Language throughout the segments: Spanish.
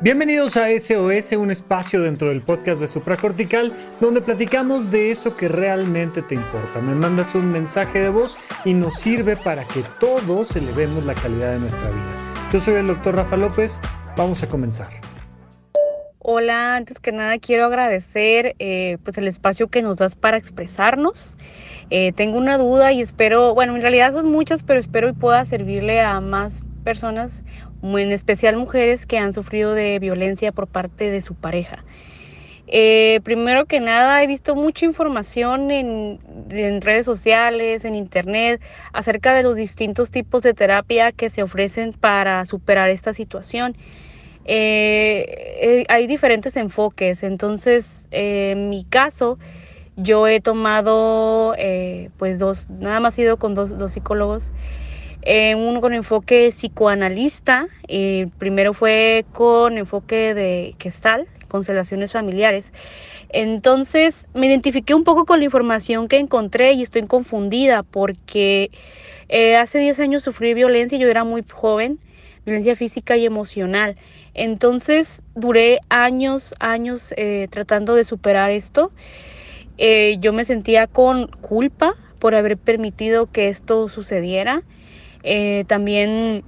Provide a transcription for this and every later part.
Bienvenidos a SOS, un espacio dentro del podcast de Supracortical donde platicamos de eso que realmente te importa. Me mandas un mensaje de voz y nos sirve para que todos elevemos la calidad de nuestra vida. Yo soy el doctor Rafa López, vamos a comenzar. Hola, antes que nada quiero agradecer eh, pues el espacio que nos das para expresarnos. Eh, tengo una duda y espero, bueno, en realidad son muchas, pero espero y pueda servirle a más personas en especial mujeres que han sufrido de violencia por parte de su pareja. Eh, primero que nada, he visto mucha información en, redes sociales, en internet, acerca de los distintos tipos de terapia que se ofrecen para superar esta situación. Eh, eh, hay diferentes enfoques, entonces en mi caso yo he tomado pues dos, nada más he ido con dos, dos psicólogos eh, uno con enfoque psicoanalista, eh, primero fue con enfoque de Gestalt, constelaciones familiares. Entonces me identifiqué un poco con la información que encontré y estoy confundida porque eh, hace 10 años sufrí violencia, yo era muy joven, violencia física y emocional. Entonces duré años, años tratando de superar esto. yo me sentía con culpa por haber permitido que esto sucediera. Eh, también,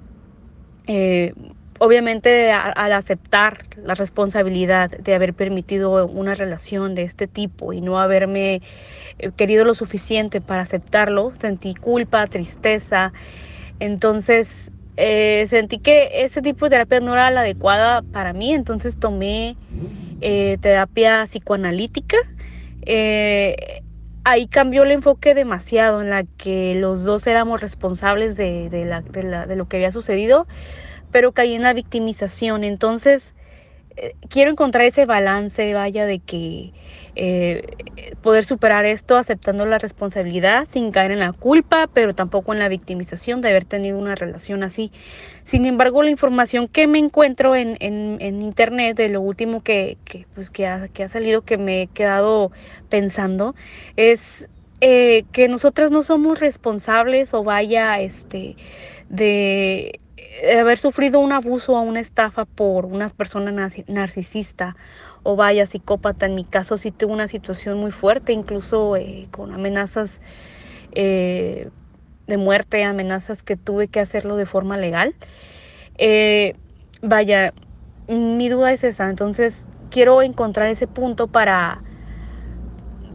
eh, obviamente, al aceptar la responsabilidad de haber permitido una relación de este tipo y no haberme eh, querido lo suficiente para aceptarlo, sentí culpa, tristeza. Entonces, sentí que ese tipo de terapia no era la adecuada para mí, entonces tomé terapia psicoanalítica ahí cambió el enfoque demasiado en la que los dos éramos responsables de, de, lo que había sucedido, pero caí en la victimización. Entonces, quiero encontrar ese balance, vaya, de que eh, poder superar esto aceptando la responsabilidad sin caer en la culpa, pero tampoco en la victimización de haber tenido una relación así. Sin embargo, la información que me encuentro en, internet, de lo último que, pues, que, ha, que ha salido, que me he quedado pensando, es eh, que nosotras no somos responsables o vaya, este, de haber sufrido un abuso o una estafa por una persona narcisista o vaya psicópata. En mi caso sí tuve una situación muy fuerte, incluso eh, con amenazas eh, de muerte, amenazas que tuve que hacerlo de forma legal. Eh, vaya, mi duda es esa, entonces quiero encontrar ese punto para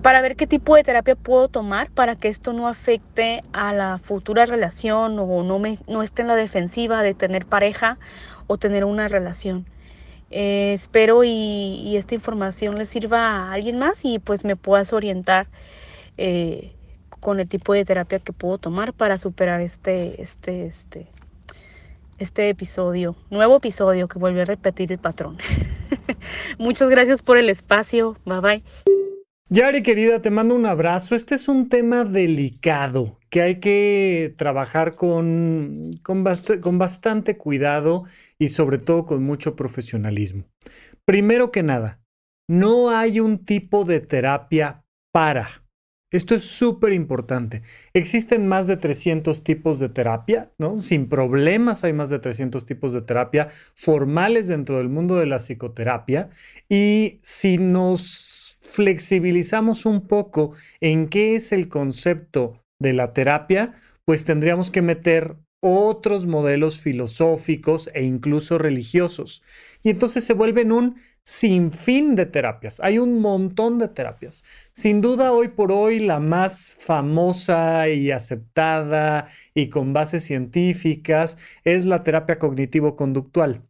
para ver qué tipo de terapia puedo tomar para que esto no afecte a la futura relación o no, me, no esté en la defensiva de tener pareja o tener una relación. Eh, espero y, esta información le sirva a alguien más y pues me puedas orientar eh, con el tipo de terapia que puedo tomar para superar este, este, este, este episodio, nuevo episodio que vuelve a repetir el patrón. Muchas gracias por el espacio. Bye bye. Yari, querida, te mando un abrazo. Este es un tema delicado que hay que trabajar con, con, bastante cuidado y sobre todo con mucho profesionalismo. Primero que nada, no hay un tipo de terapia para. Esto es súper importante. Existen más de 300 tipos de terapia, ¿no? Sin problemas hay más de 300 tipos de terapia formales dentro del mundo de la psicoterapia. Y si nos flexibilizamos un poco en qué es el concepto de la terapia, pues tendríamos que meter otros modelos filosóficos e incluso religiosos. Y entonces se vuelven un sinfín de terapias. Hay un montón de terapias. Sin duda, hoy por hoy, la más famosa y aceptada y con bases científicas es la terapia cognitivo-conductual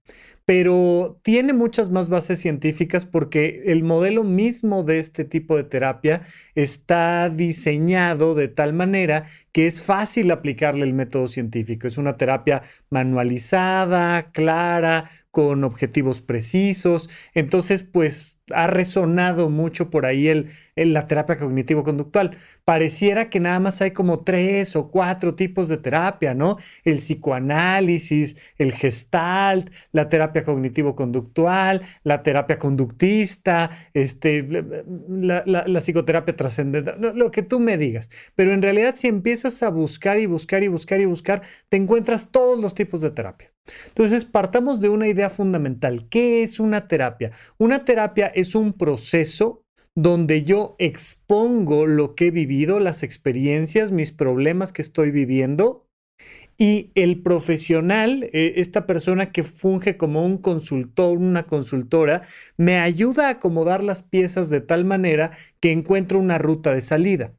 pero tiene muchas más bases científicas porque el modelo mismo de este tipo de terapia está diseñado de tal manera que es fácil aplicarle el método científico. Es una terapia manualizada, clara, con objetivos precisos. Entonces, pues ha resonado mucho por ahí el, la terapia cognitivo-conductual. Pareciera que nada más hay como tres o cuatro tipos de terapia, ¿no? El psicoanálisis, el gestalt, la terapia cognitivo-conductual, la terapia conductista, este, la, la psicoterapia trascendental, lo que tú me digas. Pero en realidad si empiezas a buscar y buscar y buscar y buscar, te encuentras todos los tipos de terapia. Entonces, partamos de una idea fundamental. ¿Qué es una terapia? Una terapia es un proceso donde yo expongo lo que he vivido, las experiencias, mis problemas que estoy viviendo y el profesional, eh, esta persona que funge como un consultor, una consultora, me ayuda a acomodar las piezas de tal manera que encuentro una ruta de salida.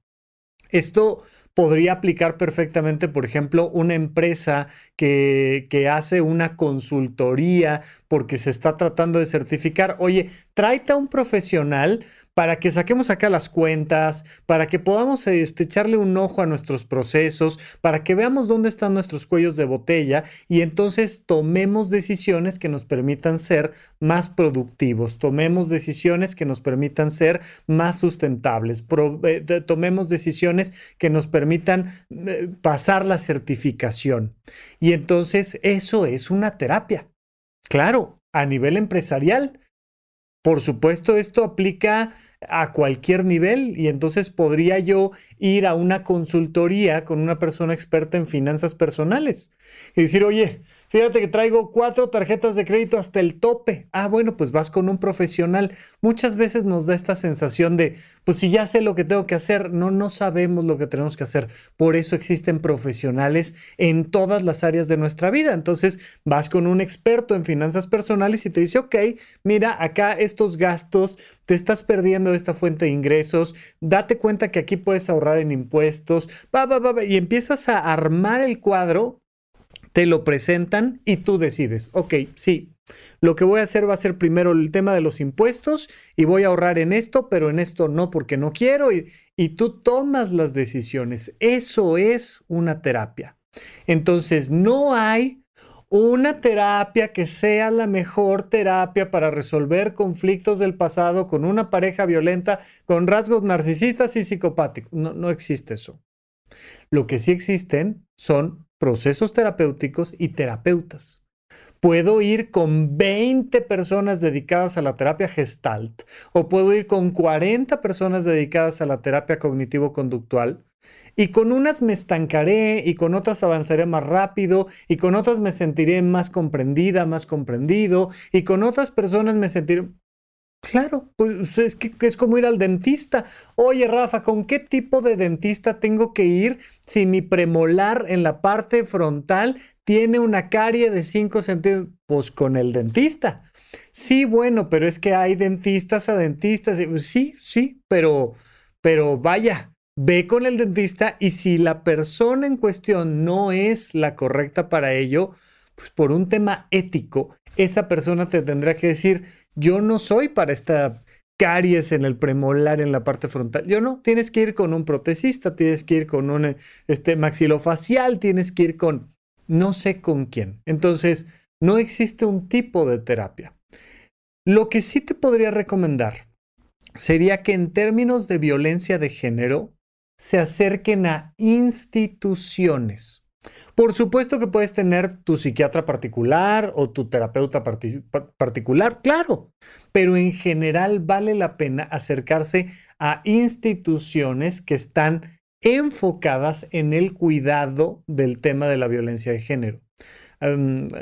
Esto podría aplicar perfectamente, por ejemplo, una empresa que, que, hace una consultoría porque se está tratando de certificar. Oye, tráete a un profesional para que saquemos acá las cuentas, para que podamos este, echarle un ojo a nuestros procesos, para que veamos dónde están nuestros cuellos de botella y entonces tomemos decisiones que nos permitan ser más productivos, tomemos decisiones que nos permitan ser más sustentables, eh, tomemos decisiones que nos permitan eh, pasar la certificación. Y entonces eso es una terapia. Claro, a nivel empresarial. Por supuesto, esto aplica a cualquier nivel y entonces podría yo ir a una consultoría con una persona experta en finanzas personales y decir, oye, Fíjate que traigo cuatro tarjetas de crédito hasta el tope. Ah, bueno, pues vas con un profesional. Muchas veces nos da esta sensación de, pues si ya sé lo que tengo que hacer, no, no sabemos lo que tenemos que hacer. Por eso existen profesionales en todas las áreas de nuestra vida. Entonces vas con un experto en finanzas personales y te dice, ok, mira, acá estos gastos, te estás perdiendo esta fuente de ingresos, date cuenta que aquí puedes ahorrar en impuestos, va, va, va, y empiezas a armar el cuadro te lo presentan y tú decides, ok, sí, lo que voy a hacer va a ser primero el tema de los impuestos y voy a ahorrar en esto, pero en esto no porque no quiero y, y tú tomas las decisiones. Eso es una terapia. Entonces, no hay una terapia que sea la mejor terapia para resolver conflictos del pasado con una pareja violenta, con rasgos narcisistas y psicopáticos. No, no existe eso. Lo que sí existen son procesos terapéuticos y terapeutas. Puedo ir con 20 personas dedicadas a la terapia gestalt o puedo ir con 40 personas dedicadas a la terapia cognitivo-conductual y con unas me estancaré y con otras avanzaré más rápido y con otras me sentiré más comprendida, más comprendido y con otras personas me sentiré... Claro, pues es que es como ir al dentista. Oye, Rafa, ¿con qué tipo de dentista tengo que ir si mi premolar en la parte frontal tiene una carie de 5 centímetros? Pues con el dentista. Sí, bueno, pero es que hay dentistas a dentistas. Sí, sí, pero, pero vaya, ve con el dentista y si la persona en cuestión no es la correcta para ello, pues por un tema ético, esa persona te tendrá que decir, yo no soy para esta caries en el premolar en la parte frontal. Yo no, tienes que ir con un protecista, tienes que ir con un este, maxilofacial, tienes que ir con no sé con quién. Entonces, no existe un tipo de terapia. Lo que sí te podría recomendar sería que en términos de violencia de género se acerquen a instituciones por supuesto que puedes tener tu psiquiatra particular o tu terapeuta particular, claro, pero en general vale la pena acercarse a instituciones que están enfocadas en el cuidado del tema de la violencia de género.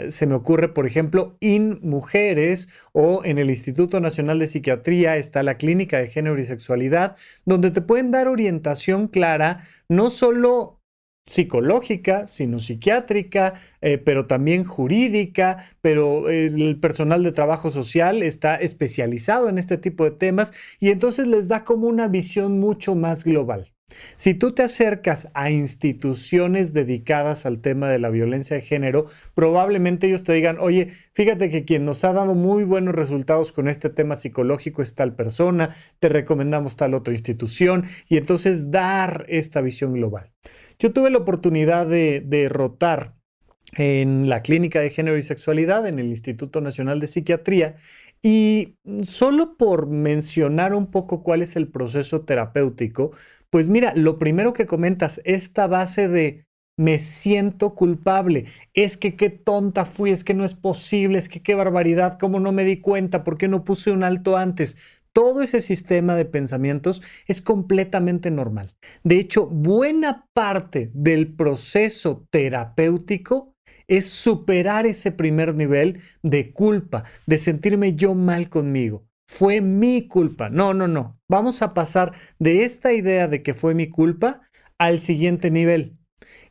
se me ocurre, por ejemplo, IN Mujeres o en el Instituto Nacional de Psiquiatría está la Clínica de Género y Sexualidad, donde te pueden dar orientación clara, no solo psicológica, sino psiquiátrica, eh, pero también jurídica, pero el personal de trabajo social está especializado en este tipo de temas y entonces les da como una visión mucho más global. Si tú te acercas a instituciones dedicadas al tema de la violencia de género, probablemente ellos te digan, oye, fíjate que quien nos ha dado muy buenos resultados con este tema psicológico es tal persona, te recomendamos tal otra institución y entonces dar esta visión global. Yo tuve la oportunidad de, de rotar en la Clínica de Género y Sexualidad en el Instituto Nacional de Psiquiatría y solo por mencionar un poco cuál es el proceso terapéutico, pues mira, lo primero que comentas, esta base de me siento culpable, es que qué tonta fui, es que no es posible, es que qué barbaridad, cómo no me di cuenta, por qué no puse un alto antes. Todo ese sistema de pensamientos es completamente normal. De hecho, buena parte del proceso terapéutico es superar ese primer nivel de culpa, de sentirme yo mal conmigo. Fue mi culpa. No, no, no. Vamos a pasar de esta idea de que fue mi culpa al siguiente nivel,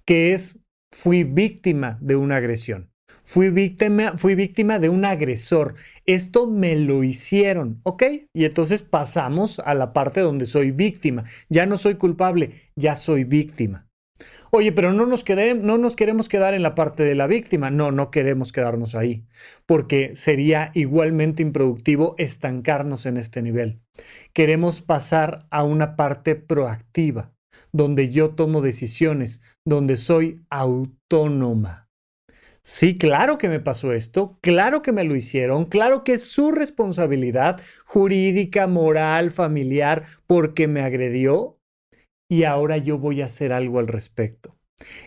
que es fui víctima de una agresión. Fui víctima, fui víctima de un agresor. Esto me lo hicieron, ¿ok? Y entonces pasamos a la parte donde soy víctima. Ya no soy culpable, ya soy víctima. Oye, pero no nos, no nos queremos quedar en la parte de la víctima. No, no queremos quedarnos ahí, porque sería igualmente improductivo estancarnos en este nivel. Queremos pasar a una parte proactiva, donde yo tomo decisiones, donde soy autónoma. Sí, claro que me pasó esto, claro que me lo hicieron, claro que es su responsabilidad jurídica, moral, familiar, porque me agredió y ahora yo voy a hacer algo al respecto.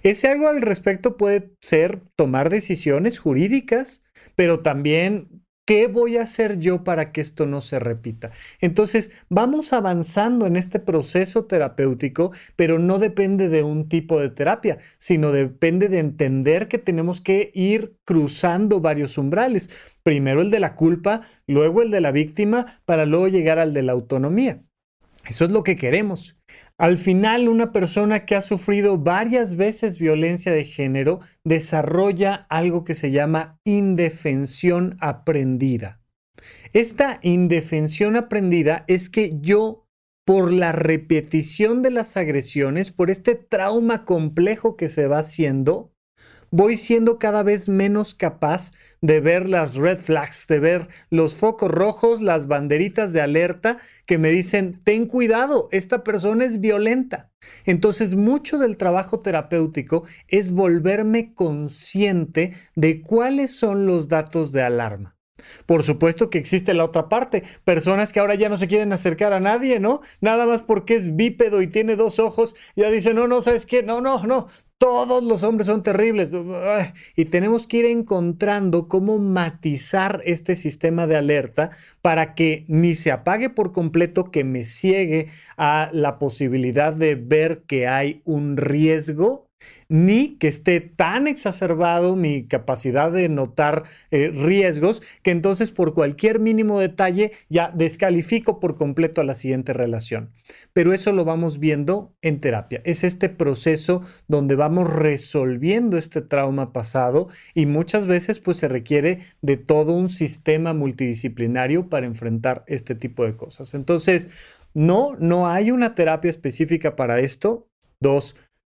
Ese algo al respecto puede ser tomar decisiones jurídicas, pero también ¿Qué voy a hacer yo para que esto no se repita? Entonces, vamos avanzando en este proceso terapéutico, pero no depende de un tipo de terapia, sino depende de entender que tenemos que ir cruzando varios umbrales. Primero el de la culpa, luego el de la víctima, para luego llegar al de la autonomía. Eso es lo que queremos. Al final, una persona que ha sufrido varias veces violencia de género desarrolla algo que se llama indefensión aprendida. Esta indefensión aprendida es que yo, por la repetición de las agresiones, por este trauma complejo que se va haciendo, voy siendo cada vez menos capaz de ver las red flags, de ver los focos rojos, las banderitas de alerta que me dicen, ten cuidado, esta persona es violenta. Entonces, mucho del trabajo terapéutico es volverme consciente de cuáles son los datos de alarma. Por supuesto que existe la otra parte, personas que ahora ya no se quieren acercar a nadie, ¿no? Nada más porque es bípedo y tiene dos ojos, ya dicen, no, no, ¿sabes qué? No, no, no, todos los hombres son terribles. Y tenemos que ir encontrando cómo matizar este sistema de alerta para que ni se apague por completo, que me ciegue a la posibilidad de ver que hay un riesgo ni que esté tan exacerbado mi capacidad de notar eh, riesgos que entonces por cualquier mínimo detalle ya descalifico por completo a la siguiente relación. Pero eso lo vamos viendo en terapia. Es este proceso donde vamos resolviendo este trauma pasado y muchas veces pues se requiere de todo un sistema multidisciplinario para enfrentar este tipo de cosas. Entonces, no, no hay una terapia específica para esto. Dos,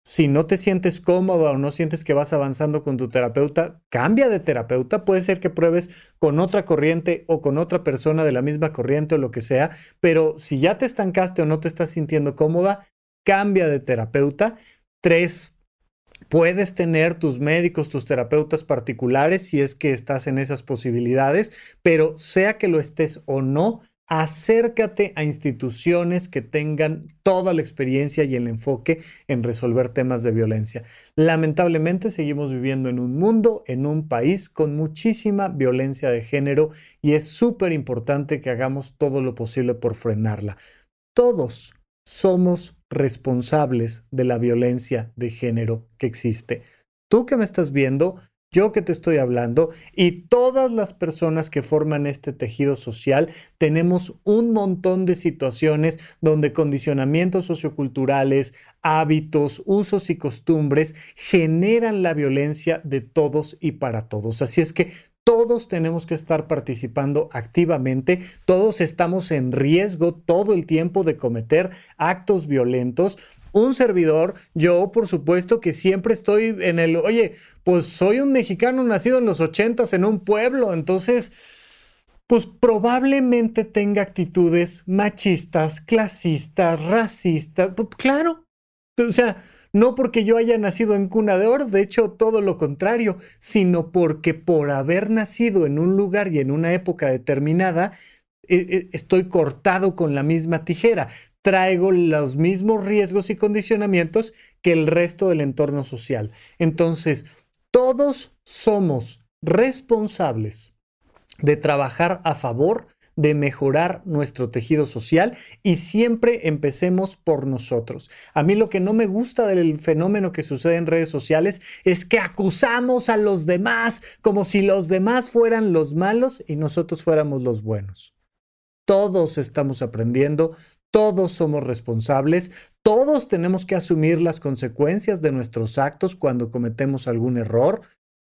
si no te sientes cómodo o no sientes que vas avanzando con tu terapeuta, cambia de terapeuta. Puede ser que pruebes con otra corriente o con otra persona de la misma corriente o lo que sea, pero si ya te estancaste o no te estás sintiendo cómoda, cambia de terapeuta. Tres, puedes tener tus médicos, tus terapeutas particulares si es que estás en esas posibilidades, pero sea que lo estés o no, acércate a instituciones que tengan toda la experiencia y el enfoque en resolver temas de violencia. Lamentablemente seguimos viviendo en un mundo, en un país con muchísima violencia de género y es súper importante que hagamos todo lo posible por frenarla. Todos somos responsables de la violencia de género que existe. Tú que me estás viendo, yo que te estoy hablando y todas las personas que forman este tejido social, tenemos un montón de situaciones donde condicionamientos socioculturales, hábitos, usos y costumbres generan la violencia de todos y para todos. Así es que todos tenemos que estar participando activamente, todos estamos en riesgo todo el tiempo de cometer actos violentos. Un servidor, yo por supuesto que siempre estoy en el, oye, pues soy un mexicano nacido en los ochentas en un pueblo, entonces, pues probablemente tenga actitudes machistas, clasistas, racistas, pues, claro, o sea, no porque yo haya nacido en cuna de oro, de hecho todo lo contrario, sino porque por haber nacido en un lugar y en una época determinada, eh, eh, estoy cortado con la misma tijera, traigo los mismos riesgos y condicionamientos que el resto del entorno social. Entonces, todos somos responsables de trabajar a favor de mejorar nuestro tejido social y siempre empecemos por nosotros. A mí lo que no me gusta del fenómeno que sucede en redes sociales es que acusamos a los demás como si los demás fueran los malos y nosotros fuéramos los buenos. Todos estamos aprendiendo, todos somos responsables, todos tenemos que asumir las consecuencias de nuestros actos cuando cometemos algún error,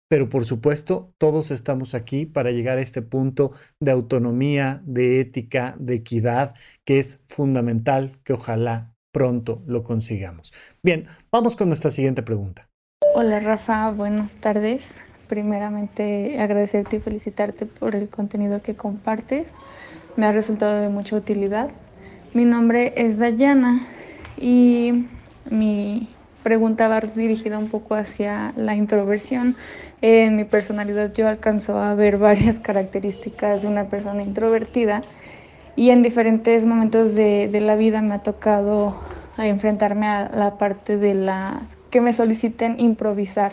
pero por supuesto todos estamos aquí para llegar a este punto de autonomía, de ética, de equidad, que es fundamental que ojalá pronto lo consigamos. Bien, vamos con nuestra siguiente pregunta. Hola Rafa, buenas tardes. Primeramente agradecerte y felicitarte por el contenido que compartes. Me ha resultado de mucha utilidad. Mi nombre es Dayana y mi pregunta va dirigida un poco hacia la introversión. En mi personalidad yo alcanzo a ver varias características de una persona introvertida y en diferentes momentos de, la vida me ha tocado enfrentarme a la parte de las que me soliciten improvisar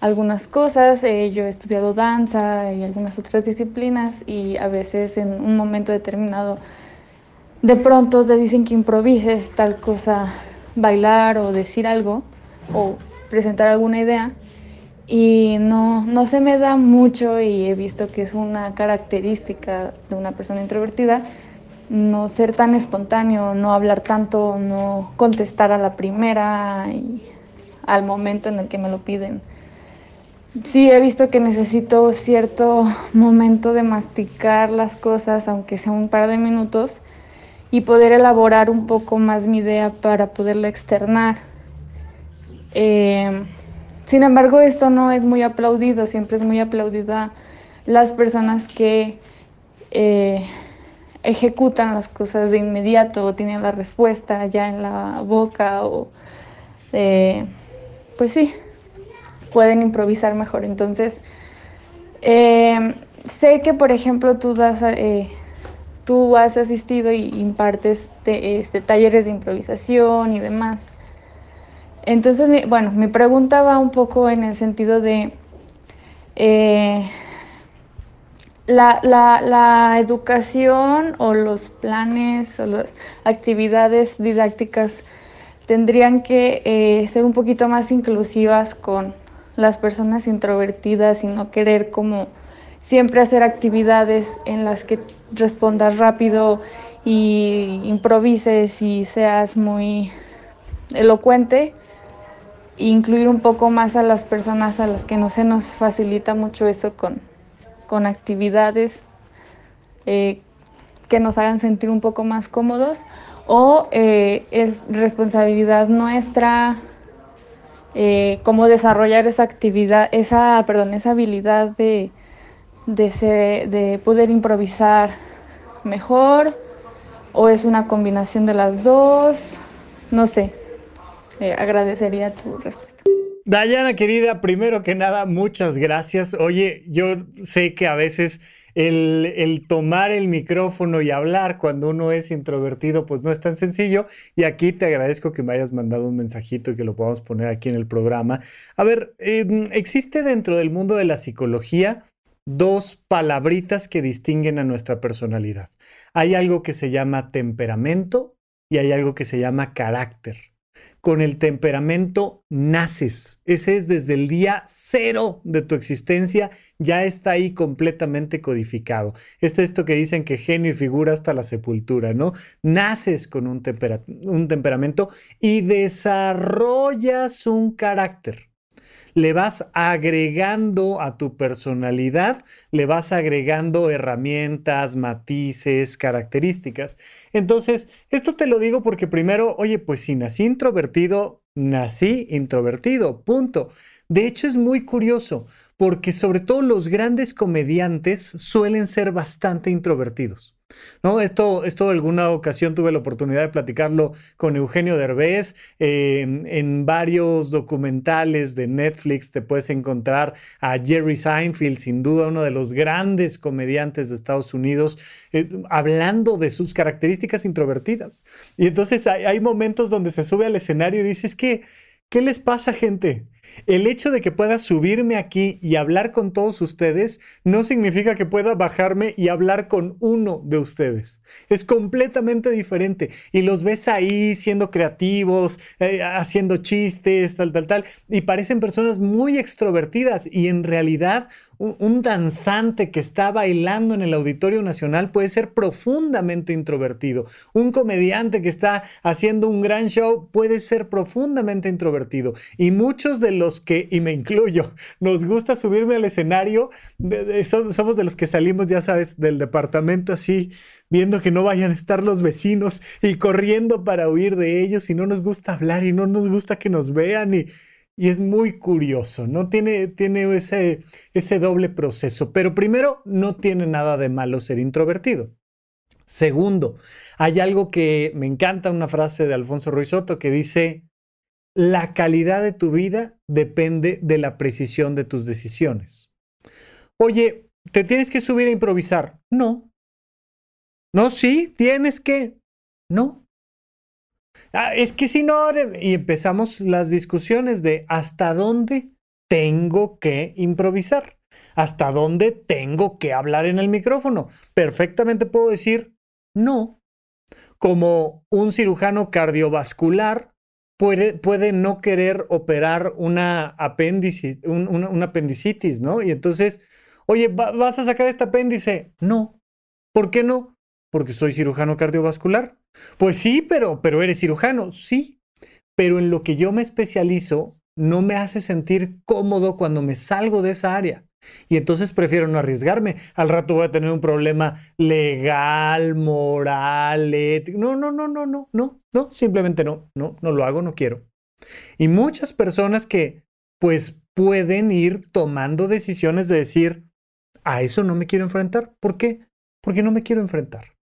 algunas cosas. Eh, yo he estudiado danza y algunas otras disciplinas y a veces en un momento determinado de pronto te dicen que improvises tal cosa, bailar o decir algo o presentar alguna idea y no, no se me da mucho y he visto que es una característica de una persona introvertida no ser tan espontáneo, no hablar tanto, no contestar a la primera y al momento en el que me lo piden. Sí, he visto que necesito cierto momento de masticar las cosas, aunque sea un par de minutos, y poder elaborar un poco más mi idea para poderla externar. Eh, sin embargo, esto no es muy aplaudido, siempre es muy aplaudida las personas que eh, ejecutan las cosas de inmediato o tienen la respuesta ya en la boca o eh, pues sí, pueden improvisar mejor. Entonces, sé que por ejemplo tú das tú has asistido y impartes este, talleres de improvisación y demás. Entonces, bueno, mi pregunta va un poco en el sentido de eh, la, educación o los planes o las actividades didácticas tendrían que eh, ser un poquito más inclusivas con las personas introvertidas y no querer como siempre hacer actividades en las que respondas rápido y improvises y seas muy elocuente e incluir un poco más a las personas a las que no se nos facilita mucho eso con, con actividades eh, que nos hagan sentir un poco más cómodos o eh, es responsabilidad nuestra eh, cómo desarrollar esa actividad, esa, perdón, esa habilidad de de, de poder improvisar mejor o es una combinación de las dos, no sé, eh, agradecería tu respuesta. Dayana, querida, primero que nada, muchas gracias. Oye, yo sé que a veces el, el, tomar el micrófono y hablar cuando uno es introvertido, pues no es tan sencillo. Y aquí te agradezco que me hayas mandado un mensajito y que lo podamos poner aquí en el programa. A ver, em, existe dentro del mundo de la psicología dos palabritas que distinguen a nuestra personalidad. Hay algo que se llama temperamento y hay algo que se llama carácter. Con el temperamento naces. Ese es desde el día cero de tu existencia, ya está ahí completamente codificado. Es esto que dicen que genio y figura hasta la sepultura, ¿no? Naces con un, un temperamento y desarrollas un carácter le vas agregando a tu personalidad, le vas agregando herramientas, matices, características. Entonces, esto te lo digo porque primero, oye, pues si nací introvertido, nací introvertido, punto. De hecho, es muy curioso porque sobre todo los grandes comediantes suelen ser bastante introvertidos. ¿No? Esto, esto alguna ocasión tuve la oportunidad de platicarlo con Eugenio Derbez. Em, en varios documentales de Netflix te puedes encontrar a Jerry Seinfeld, sin duda uno de los grandes comediantes de Estados Unidos, eh, hablando de sus características introvertidas. Y entonces hay, momentos donde se sube al escenario y dices que, ¿qué les pasa, gente? El hecho de que pueda subirme aquí y hablar con todos ustedes no significa que pueda bajarme y hablar con uno de ustedes. Es completamente diferente. Y los ves ahí siendo creativos, eh, haciendo chistes, tal, tal, tal. Y parecen personas muy extrovertidas y en realidad un, danzante que está bailando en el Auditorio Nacional puede ser profundamente introvertido. Un comediante que está haciendo un gran show puede ser profundamente introvertido. Y muchos de los que, y me incluyo, nos gusta subirme al escenario, somos de los que salimos, ya sabes, del departamento así, viendo que no vayan a estar los vecinos y corriendo para huir de ellos y no nos gusta hablar y no nos gusta que nos vean y y es muy curioso, ¿no? Tiene, tiene ese, ese doble proceso. Pero primero, no tiene nada de malo ser introvertido. Segundo, hay algo que me encanta, una frase de Alfonso Ruiz Soto que dice, la calidad de tu vida depende de la precisión de tus decisiones. Oye, ¿te tienes que subir a improvisar? No. No, sí, tienes que. No. Ah, es que si no, y empezamos las discusiones de hasta dónde tengo que improvisar, hasta dónde tengo que hablar en el micrófono. Perfectamente puedo decir no. Como un cirujano cardiovascular puede, no querer operar una, apéndice, un, apendicitis, ¿no? Y entonces, oye, ¿vas a sacar este apéndice? No. ¿Por qué no? Porque soy cirujano cardiovascular. Pues sí, pero, pero eres cirujano, sí. Pero en lo que yo me especializo no me hace sentir cómodo cuando me salgo de esa área. Y entonces prefiero no arriesgarme. Al rato voy a tener un problema legal, moral, ético. No, no, no, no, no, no, no, simplemente no, no, no lo hago, no quiero. Y muchas personas que pues pueden ir tomando decisiones de decir, a eso no me quiero enfrentar. ¿Por qué? Porque no me quiero enfrentar.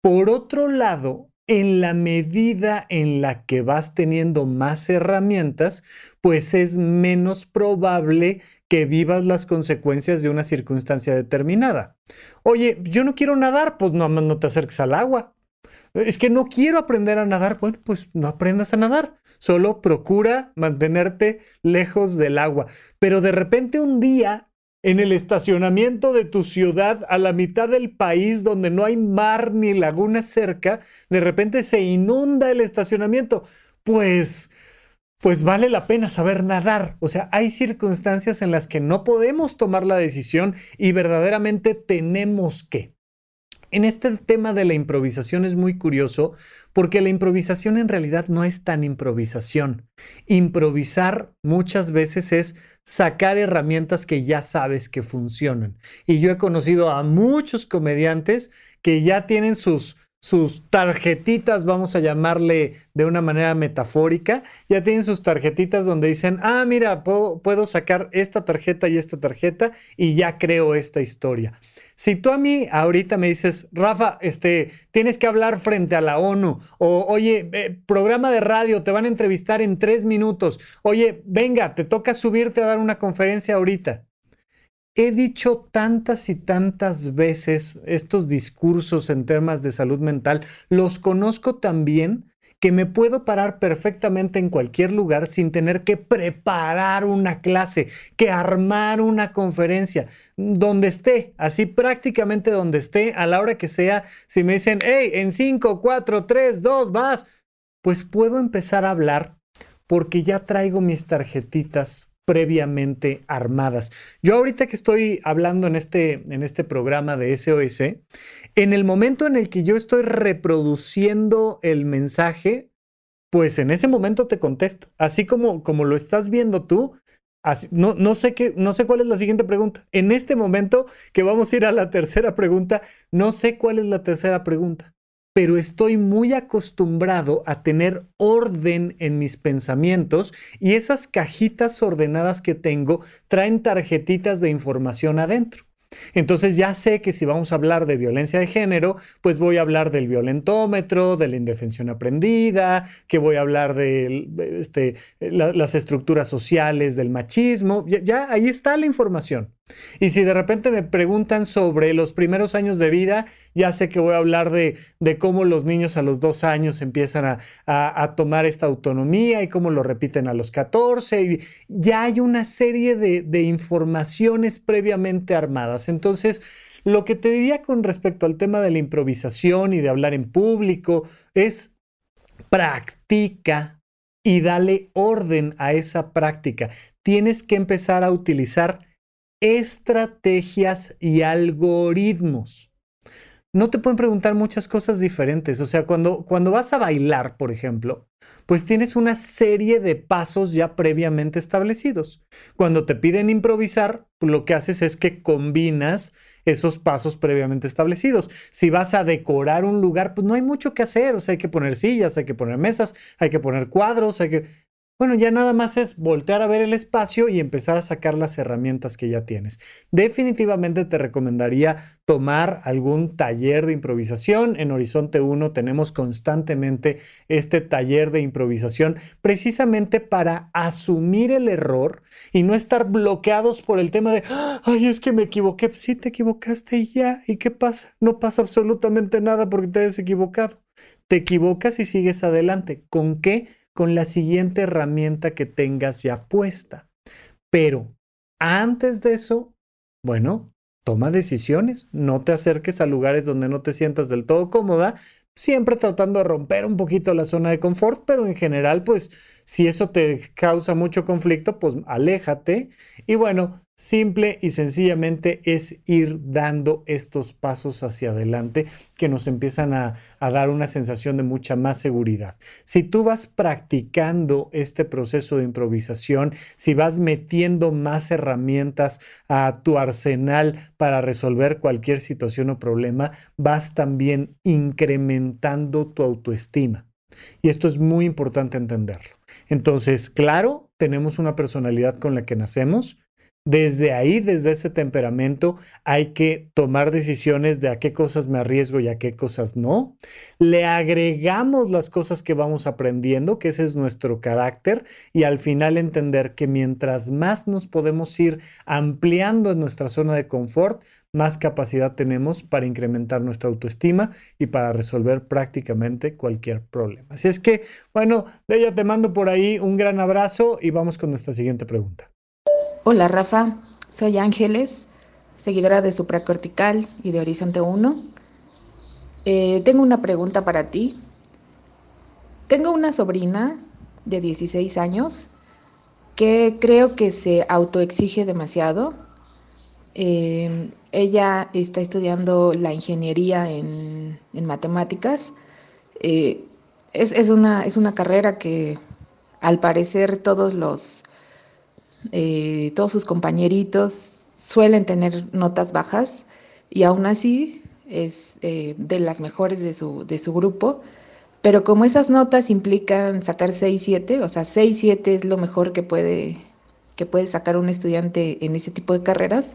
Por otro lado, en la medida en la que vas teniendo más herramientas, pues es menos probable que vivas las consecuencias de una circunstancia determinada. Oye, yo no quiero nadar, pues no, no te acerques al agua. Es que no quiero aprender a nadar, bueno, pues no aprendas a nadar. Solo procura mantenerte lejos del agua. Pero de repente un día en el estacionamiento de tu ciudad, a la mitad del país donde no hay mar ni laguna cerca, de repente se inunda el estacionamiento. Pues, pues vale la pena saber nadar. O sea, hay circunstancias en las que no podemos tomar la decisión y verdaderamente tenemos que. En este tema de la improvisación es muy curioso porque la improvisación en realidad no es tan improvisación. Improvisar muchas veces es sacar herramientas que ya sabes que funcionan. Y yo he conocido a muchos comediantes que ya tienen sus sus tarjetitas, vamos a llamarle de una manera metafórica, ya tienen sus tarjetitas donde dicen, ah, mira, puedo, puedo, sacar esta tarjeta y esta tarjeta y ya creo esta historia. Si tú a mí ahorita me dices, Rafa, este, tienes que hablar frente a la ONU, o oye, eh, programa de radio, te van a entrevistar en tres minutos, oye, venga, te toca subirte a dar una conferencia ahorita he dicho tantas y tantas veces estos discursos en temas de salud mental, los conozco también que me puedo parar perfectamente en cualquier lugar sin tener que preparar una clase, que armar una conferencia, donde esté, así prácticamente donde esté, a la hora que sea, si me dicen, hey, en 5, 4, 3, 2, vas, pues puedo empezar a hablar porque ya traigo mis tarjetitas previamente armadas. Yo ahorita que estoy hablando en este, en este programa de SOS, en el momento en el que yo estoy reproduciendo el mensaje, pues en ese momento te contesto. Así como, como lo estás viendo tú, no, no, sé qué, no sé cuál es la siguiente pregunta. En este momento que vamos a ir a la tercera pregunta, no sé cuál es la tercera pregunta pero estoy muy acostumbrado a tener orden en mis pensamientos y esas cajitas ordenadas que tengo traen tarjetitas de información adentro. Entonces ya sé que si vamos a hablar de violencia de género, pues voy a hablar del violentómetro, de la indefensión aprendida, que voy a hablar de este, las estructuras sociales del machismo. Ya, ahí está la información. Y si de repente me preguntan sobre los primeros años de vida, ya sé que voy a hablar de, cómo los niños a los dos años empiezan a, tomar esta autonomía y cómo lo repiten a los 14. Y ya hay una serie de, de informaciones previamente armadas. Entonces, lo que te diría con respecto al tema de la improvisación y de hablar en público es practica y dale orden a esa práctica. Tienes que empezar a utilizar estrategias y algoritmos. No te pueden preguntar muchas cosas diferentes. O sea, cuando, cuando vas a bailar, por ejemplo, pues tienes una serie de pasos ya previamente establecidos. Cuando te piden improvisar, pues lo que haces es que combinas esos pasos previamente establecidos. Si vas a decorar un lugar, pues no hay mucho que hacer. O sea, hay que poner sillas, hay que poner mesas, hay que poner cuadros, hay que... Bueno, ya nada más es voltear a ver el espacio y empezar a sacar las herramientas que ya tienes. Definitivamente te recomendaría tomar algún taller de improvisación. En Horizonte 1 tenemos constantemente este taller de improvisación precisamente para asumir el error y no estar bloqueados por el tema de, ay, es que me equivoqué. Sí, te equivocaste y ya. ¿Y qué pasa? No pasa absolutamente nada porque te hayas equivocado. Te equivocas y sigues adelante. ¿Con qué? Con la siguiente herramienta que tengas ya puesta. Pero antes de eso, bueno, toma decisiones, no te acerques a lugares donde no te sientas del todo cómoda, siempre tratando de romper un poquito la zona de confort, pero en general, pues si eso te causa mucho conflicto, pues aléjate. Y bueno, Simple y sencillamente es ir dando estos pasos hacia adelante que nos empiezan a, dar una sensación de mucha más seguridad. Si tú vas practicando este proceso de improvisación, si vas metiendo más herramientas a tu arsenal para resolver cualquier situación o problema, vas también incrementando tu autoestima. Y esto es muy importante entenderlo. Entonces, claro, tenemos una personalidad con la que nacemos, desde ahí, desde ese temperamento, hay que tomar decisiones de a qué cosas me arriesgo y a qué cosas no. Le agregamos las cosas que vamos aprendiendo, que ese es nuestro carácter, y al final entender que mientras más nos podemos ir ampliando en nuestra zona de confort, más capacidad tenemos para incrementar nuestra autoestima y para resolver prácticamente cualquier problema. Así es que, bueno, de ella te mando por ahí un gran abrazo y vamos con nuestra siguiente pregunta. Hola Rafa, soy Ángeles, seguidora de Supracortical y de Horizonte 1. Eh, tengo una pregunta para ti. Tengo una sobrina de 16 años que creo que se autoexige demasiado. Eh, ella está estudiando la ingeniería en, matemáticas. Eh, es, una, es una carrera que al parecer todos los eh, todos sus compañeritos suelen tener notas bajas y aún así es eh, de las mejores de su, de su grupo. Pero como esas notas implican sacar 6, 7, o sea, 6, 7 es lo mejor que puede, que puede sacar un estudiante en ese tipo de carreras,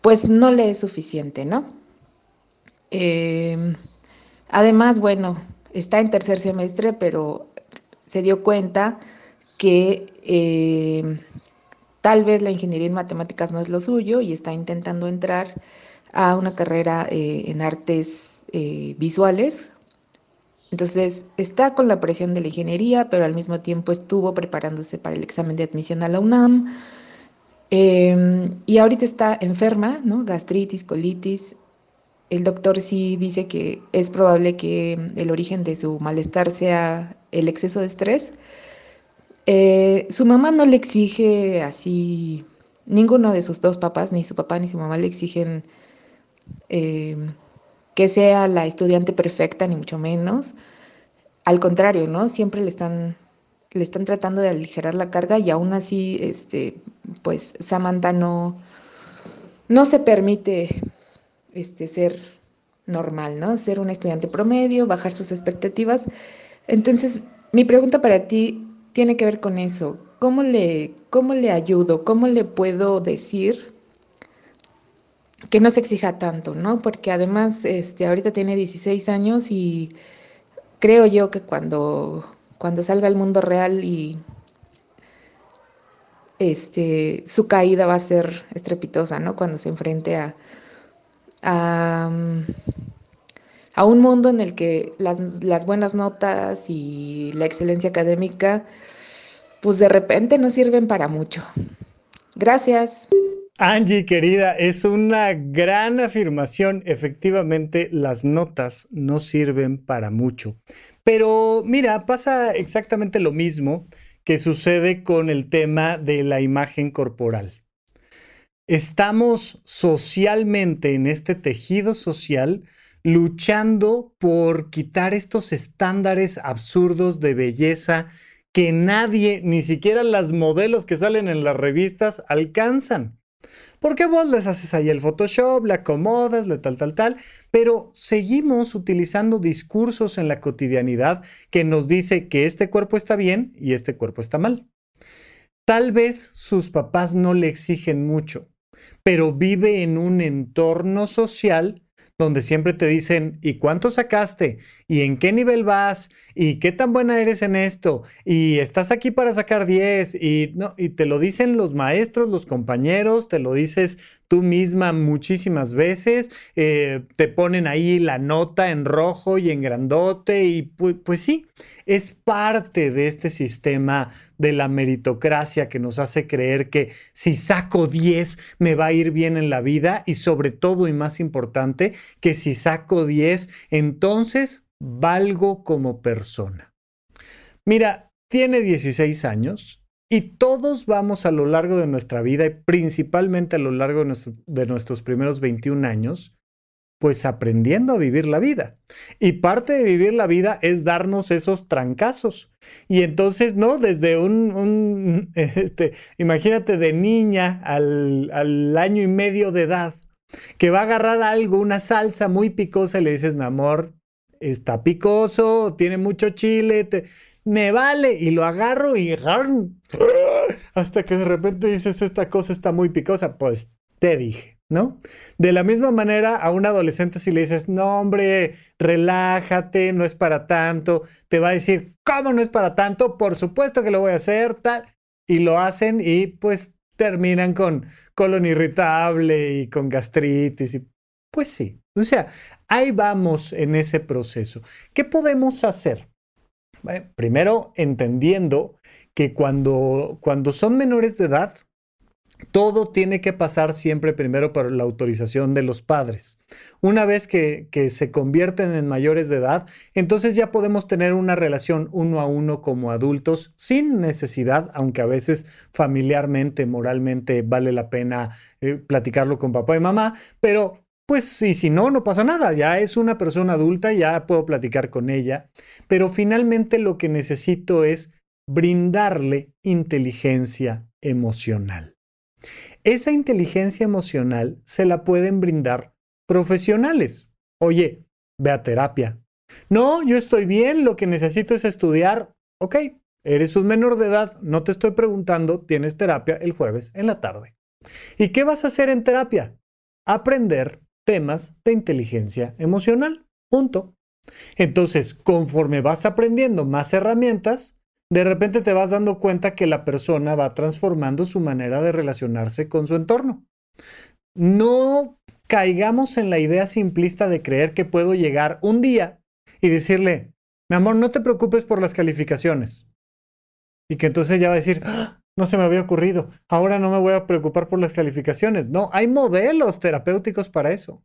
pues no le es suficiente, ¿no? Em, además, bueno, está en tercer semestre, pero se dio cuenta que eh, tal vez la ingeniería en matemáticas no es lo suyo y está intentando entrar a una carrera eh, en artes eh, visuales. Entonces está con la presión de la ingeniería, pero al mismo tiempo estuvo preparándose para el examen de admisión a la UNAM. Em, y ahorita está enferma, ¿no? Gastritis, colitis. El doctor sí dice que es probable que el origen de su malestar sea el exceso de estrés. Eh, su mamá no le exige así, ninguno de sus dos papás, ni su papá ni su mamá le exigen eh, que sea la estudiante perfecta, ni mucho menos. Al contrario, ¿no? Siempre le están, le están tratando de aligerar la carga y aún así, este, pues Samantha no, no se permite este, ser normal, ¿no? Ser un estudiante promedio, bajar sus expectativas. Entonces, mi pregunta para ti tiene que ver con eso. ¿Cómo le, cómo le ayudo? ¿Cómo le puedo decir que no se exija tanto, ¿no? Porque además, este, ahorita tiene 16 años y creo yo que cuando, cuando salga al mundo real y este, su caída va a ser estrepitosa, ¿no? Cuando se enfrente a, a, a un mundo en el que las, buenas notas y la excelencia académica, pues de repente no sirven para mucho. Gracias. Angie, querida, es una gran afirmación. Efectivamente, las notas no sirven para mucho. Pero mira, pasa exactamente lo mismo que sucede con el tema de la imagen corporal. Estamos socialmente en este tejido social luchando por quitar estos estándares absurdos de belleza que nadie, ni siquiera las modelos que salen en las revistas, alcanzan. Porque vos les haces ahí el Photoshop, le acomodas, le tal, tal, tal, pero seguimos utilizando discursos en la cotidianidad que nos dice que este cuerpo está bien y este cuerpo está mal. Tal vez sus papás no le exigen mucho, pero vive en un entorno social donde siempre te dicen, ¿y cuánto sacaste? ¿Y en qué nivel vas? ¿Y qué tan buena eres en esto? ¿Y estás aquí para sacar 10? Y, no, y te lo dicen los maestros, los compañeros, te lo dices tú misma muchísimas veces, eh, te ponen ahí la nota en rojo y en grandote y pues, pues sí, es parte de este sistema de la meritocracia que nos hace creer que si saco 10 me va a ir bien en la vida y sobre todo y más importante, que si saco 10 entonces valgo como persona. Mira, tiene 16 años, y todos vamos a lo largo de nuestra vida y principalmente a lo largo de, nuestros primeros 21 años, pues aprendiendo a vivir la vida. Y parte de vivir la vida es darnos esos trancazos. Y entonces, ¿no? Desde un, este, imagínate de niña al, al año y medio de edad, que va a agarrar algo, una salsa muy picosa y le dices, mi amor, está picoso, tiene mucho chile, te me vale y lo agarro y hasta que de repente dices esta cosa está muy picosa, pues te dije, ¿no? De la misma manera a un adolescente si le dices, no hombre, relájate, no es para tanto, te va a decir, ¿cómo no es para tanto? Por supuesto que lo voy a hacer, tal, y lo hacen y pues terminan con colon irritable y con gastritis y pues sí, o sea, ahí vamos en ese proceso. ¿Qué podemos hacer? primero, entendiendo que cuando, cuando son menores de edad, todo tiene que pasar siempre primero por la autorización de los padres. Una vez que, se convierten en mayores de edad, entonces ya podemos tener una relación uno a uno como adultos sin necesidad, aunque a veces familiarmente, moralmente vale la pena eh, platicarlo con papá y mamá, pero pues si no, no pasa nada, ya es una persona adulta, ya puedo platicar con ella, pero finalmente lo que necesito es brindarle inteligencia emocional. Esa inteligencia emocional se la pueden brindar profesionales. Oye, ve a terapia. No, yo estoy bien, lo que necesito es estudiar. Ok, eres un menor de edad, no te estoy preguntando, tienes terapia el jueves en la tarde. ¿Y qué vas a hacer en terapia? Aprender temas de inteligencia emocional. Punto. Entonces, conforme vas aprendiendo más herramientas, de repente te vas dando cuenta que la persona va transformando su manera de relacionarse con su entorno. No caigamos en la idea simplista de creer que puedo llegar un día y decirle, mi amor, no te preocupes por las calificaciones. Y que entonces ya va a decir, ¡Ah! no se me había ocurrido. Ahora no me voy a preocupar por las calificaciones. No, hay modelos terapéuticos para eso.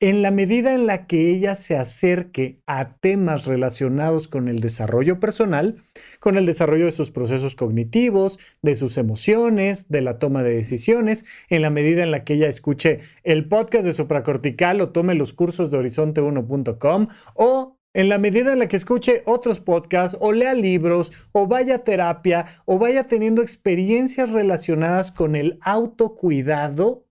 En la medida en la que ella se acerque a temas relacionados con el desarrollo personal, con el desarrollo de sus procesos cognitivos, de sus emociones, de la toma de decisiones, en la medida en la que ella escuche el podcast de supracortical o tome los cursos de horizonte1.com o en la medida en la que escuche otros podcasts o lea libros o vaya a terapia o vaya teniendo experiencias relacionadas con el autocuidado,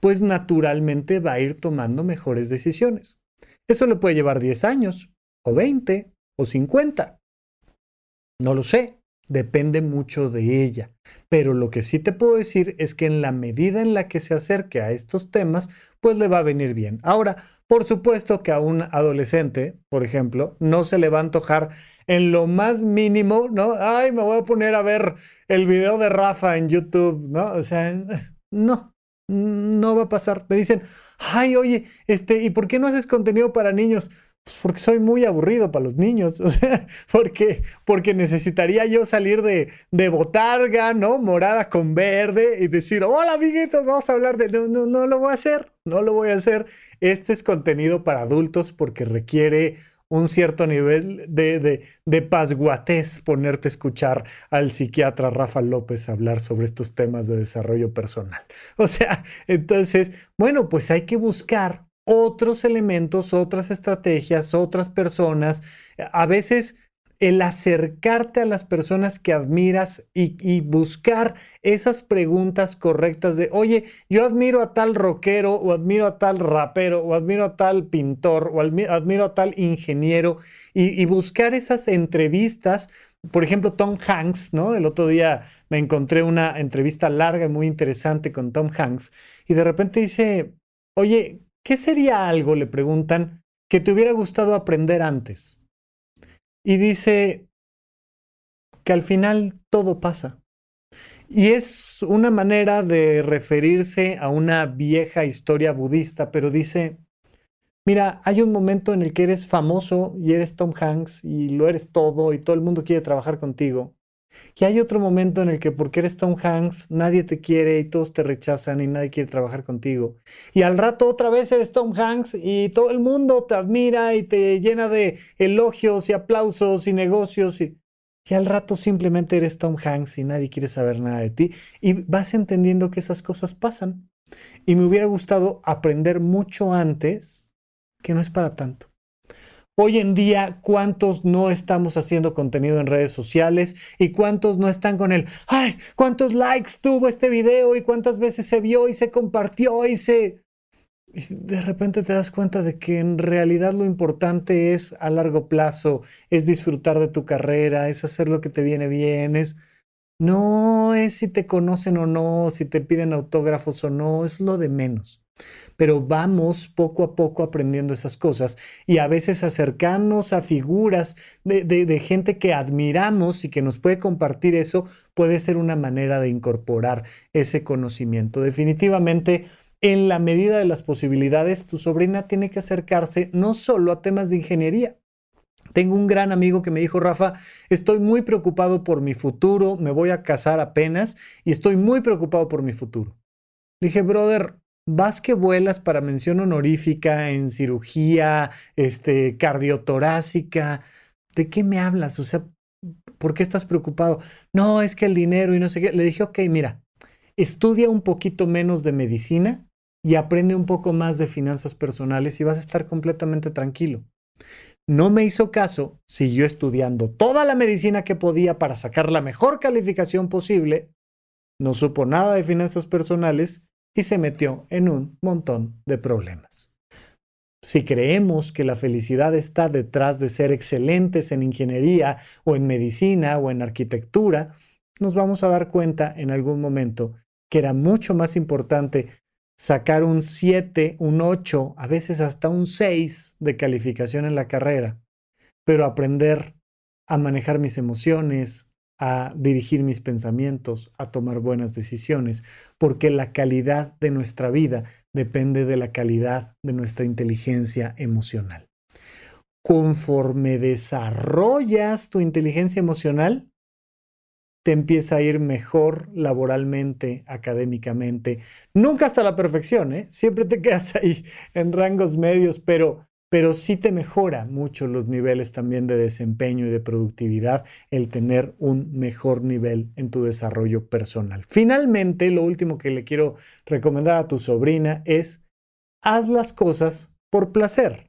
pues naturalmente va a ir tomando mejores decisiones. Eso le puede llevar 10 años o 20 o 50. No lo sé. depende mucho de ella. Pero lo que sí te puedo decir es que en la medida en la que se acerque a estos temas, pues le va a venir bien. Ahora, por supuesto que a un adolescente, por ejemplo, no se le va a antojar en lo más mínimo, ¿no? Ay, me voy a poner a ver el video de Rafa en YouTube, ¿no? O sea, no, no va a pasar. Me dicen, ay, oye, este, ¿y por qué no haces contenido para niños? Pues, porque soy muy aburrido para los niños, o sea, porque, porque necesitaría yo salir de, de botarga, ¿no? Morada con verde y decir, hola amiguitos, vamos a hablar de... No, no, no lo voy a hacer, no lo voy a hacer. Este es contenido para adultos porque requiere un cierto nivel de, de, de pasguatez ponerte a escuchar al psiquiatra Rafa López hablar sobre estos temas de desarrollo personal. O sea, entonces, bueno, pues hay que buscar otros elementos, otras estrategias, otras personas. A veces el acercarte a las personas que admiras y, buscar esas preguntas correctas de, oye, yo admiro a tal rockero o admiro a tal rapero o admiro a tal pintor o admiro a tal ingeniero y, y buscar esas entrevistas. Por ejemplo, Tom Hanks, ¿no? El otro día me encontré una entrevista larga y muy interesante con Tom Hanks y de repente dice, oye, ¿Qué sería algo, le preguntan, que te hubiera gustado aprender antes? Y dice que al final todo pasa. Y es una manera de referirse a una vieja historia budista, pero dice, mira, hay un momento en el que eres famoso y eres Tom Hanks y lo eres todo y todo el mundo quiere trabajar contigo. Y hay otro momento en el que porque eres Tom Hanks, nadie te quiere y todos te rechazan y nadie quiere trabajar contigo. Y al rato otra vez eres Tom Hanks y todo el mundo te admira y te llena de elogios y aplausos y negocios. Y, y al rato simplemente eres Tom Hanks y nadie quiere saber nada de ti. Y vas entendiendo que esas cosas pasan. Y me hubiera gustado aprender mucho antes que no es para tanto. Hoy en día, ¿cuántos no estamos haciendo contenido en redes sociales y cuántos no están con el, ay, cuántos likes tuvo este video y cuántas veces se vio y se compartió y se... De repente te das cuenta de que en realidad lo importante es a largo plazo, es disfrutar de tu carrera, es hacer lo que te viene bien, es... No es si te conocen o no, si te piden autógrafos o no, es lo de menos pero vamos poco a poco aprendiendo esas cosas y a veces acercarnos a figuras de, gente que admiramos y que nos puede compartir eso puede ser una manera de incorporar ese conocimiento. Definitivamente, en la medida de las posibilidades, tu sobrina tiene que acercarse no solo a temas de ingeniería, tengo un gran amigo que me dijo, Rafa, estoy muy preocupado por mi futuro, me voy a casar apenas y estoy muy preocupado por mi futuro. Le dije, brother, vas que vuelas para mención honorífica en cirugía, este, cardiotorácica. ¿De qué me hablas? O sea, ¿por qué estás preocupado? No, es que el dinero y no sé qué. Le dije, ok, mira, estudia un poquito menos de medicina y aprende un poco más de finanzas personales y vas a estar completamente tranquilo. No me hizo caso, siguió estudiando toda la medicina que podía para sacar la mejor calificación posible, no supo nada de finanzas personales y se metió en un montón de problemas. Si creemos que la felicidad está detrás de ser excelentes en ingeniería o en medicina o en arquitectura, nos vamos a dar cuenta en algún momento que era mucho más importante sacar un 7, un 8, a veces hasta un 6 de calificación en la carrera, pero aprender a manejar mis emociones, a dirigir mis pensamientos, a tomar buenas decisiones, porque la calidad de nuestra vida depende de la calidad de nuestra inteligencia emocional. Conforme desarrollas tu inteligencia emocional, te empieza a ir mejor laboralmente, académicamente. Nunca hasta la perfección, ¿eh? Siempre te quedas ahí en rangos medios, pero pero sí te mejora mucho los niveles también de desempeño y de productividad el tener un mejor nivel en tu desarrollo personal. Finalmente, lo último que le quiero recomendar a tu sobrina es haz las cosas por placer.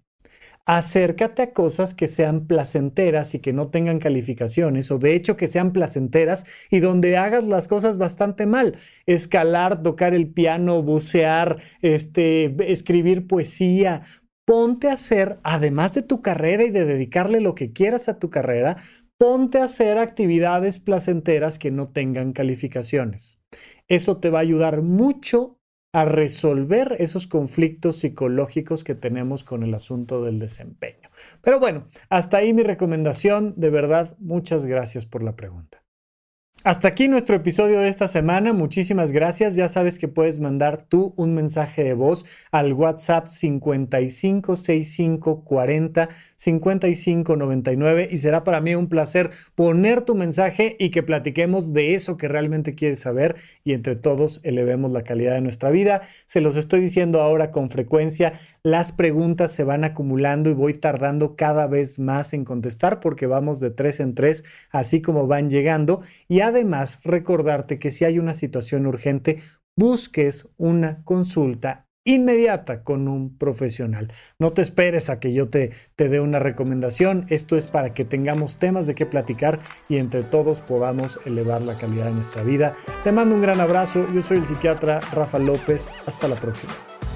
Acércate a cosas que sean placenteras y que no tengan calificaciones, o de hecho que sean placenteras y donde hagas las cosas bastante mal. Escalar, tocar el piano, bucear, este, escribir poesía, ponte a hacer, además de tu carrera y de dedicarle lo que quieras a tu carrera, ponte a hacer actividades placenteras que no tengan calificaciones. Eso te va a ayudar mucho a resolver esos conflictos psicológicos que tenemos con el asunto del desempeño. Pero bueno, hasta ahí mi recomendación. De verdad, muchas gracias por la pregunta. Hasta aquí nuestro episodio de esta semana. Muchísimas gracias. Ya sabes que puedes mandar tú un mensaje de voz al WhatsApp 556540 5599 y será para mí un placer poner tu mensaje y que platiquemos de eso que realmente quieres saber y entre todos elevemos la calidad de nuestra vida. Se los estoy diciendo ahora con frecuencia las preguntas se van acumulando y voy tardando cada vez más en contestar porque vamos de tres en tres, así como van llegando. Y además recordarte que si hay una situación urgente, busques una consulta inmediata con un profesional. No te esperes a que yo te, te dé una recomendación. Esto es para que tengamos temas de qué platicar y entre todos podamos elevar la calidad de nuestra vida. Te mando un gran abrazo. Yo soy el psiquiatra Rafa López. Hasta la próxima.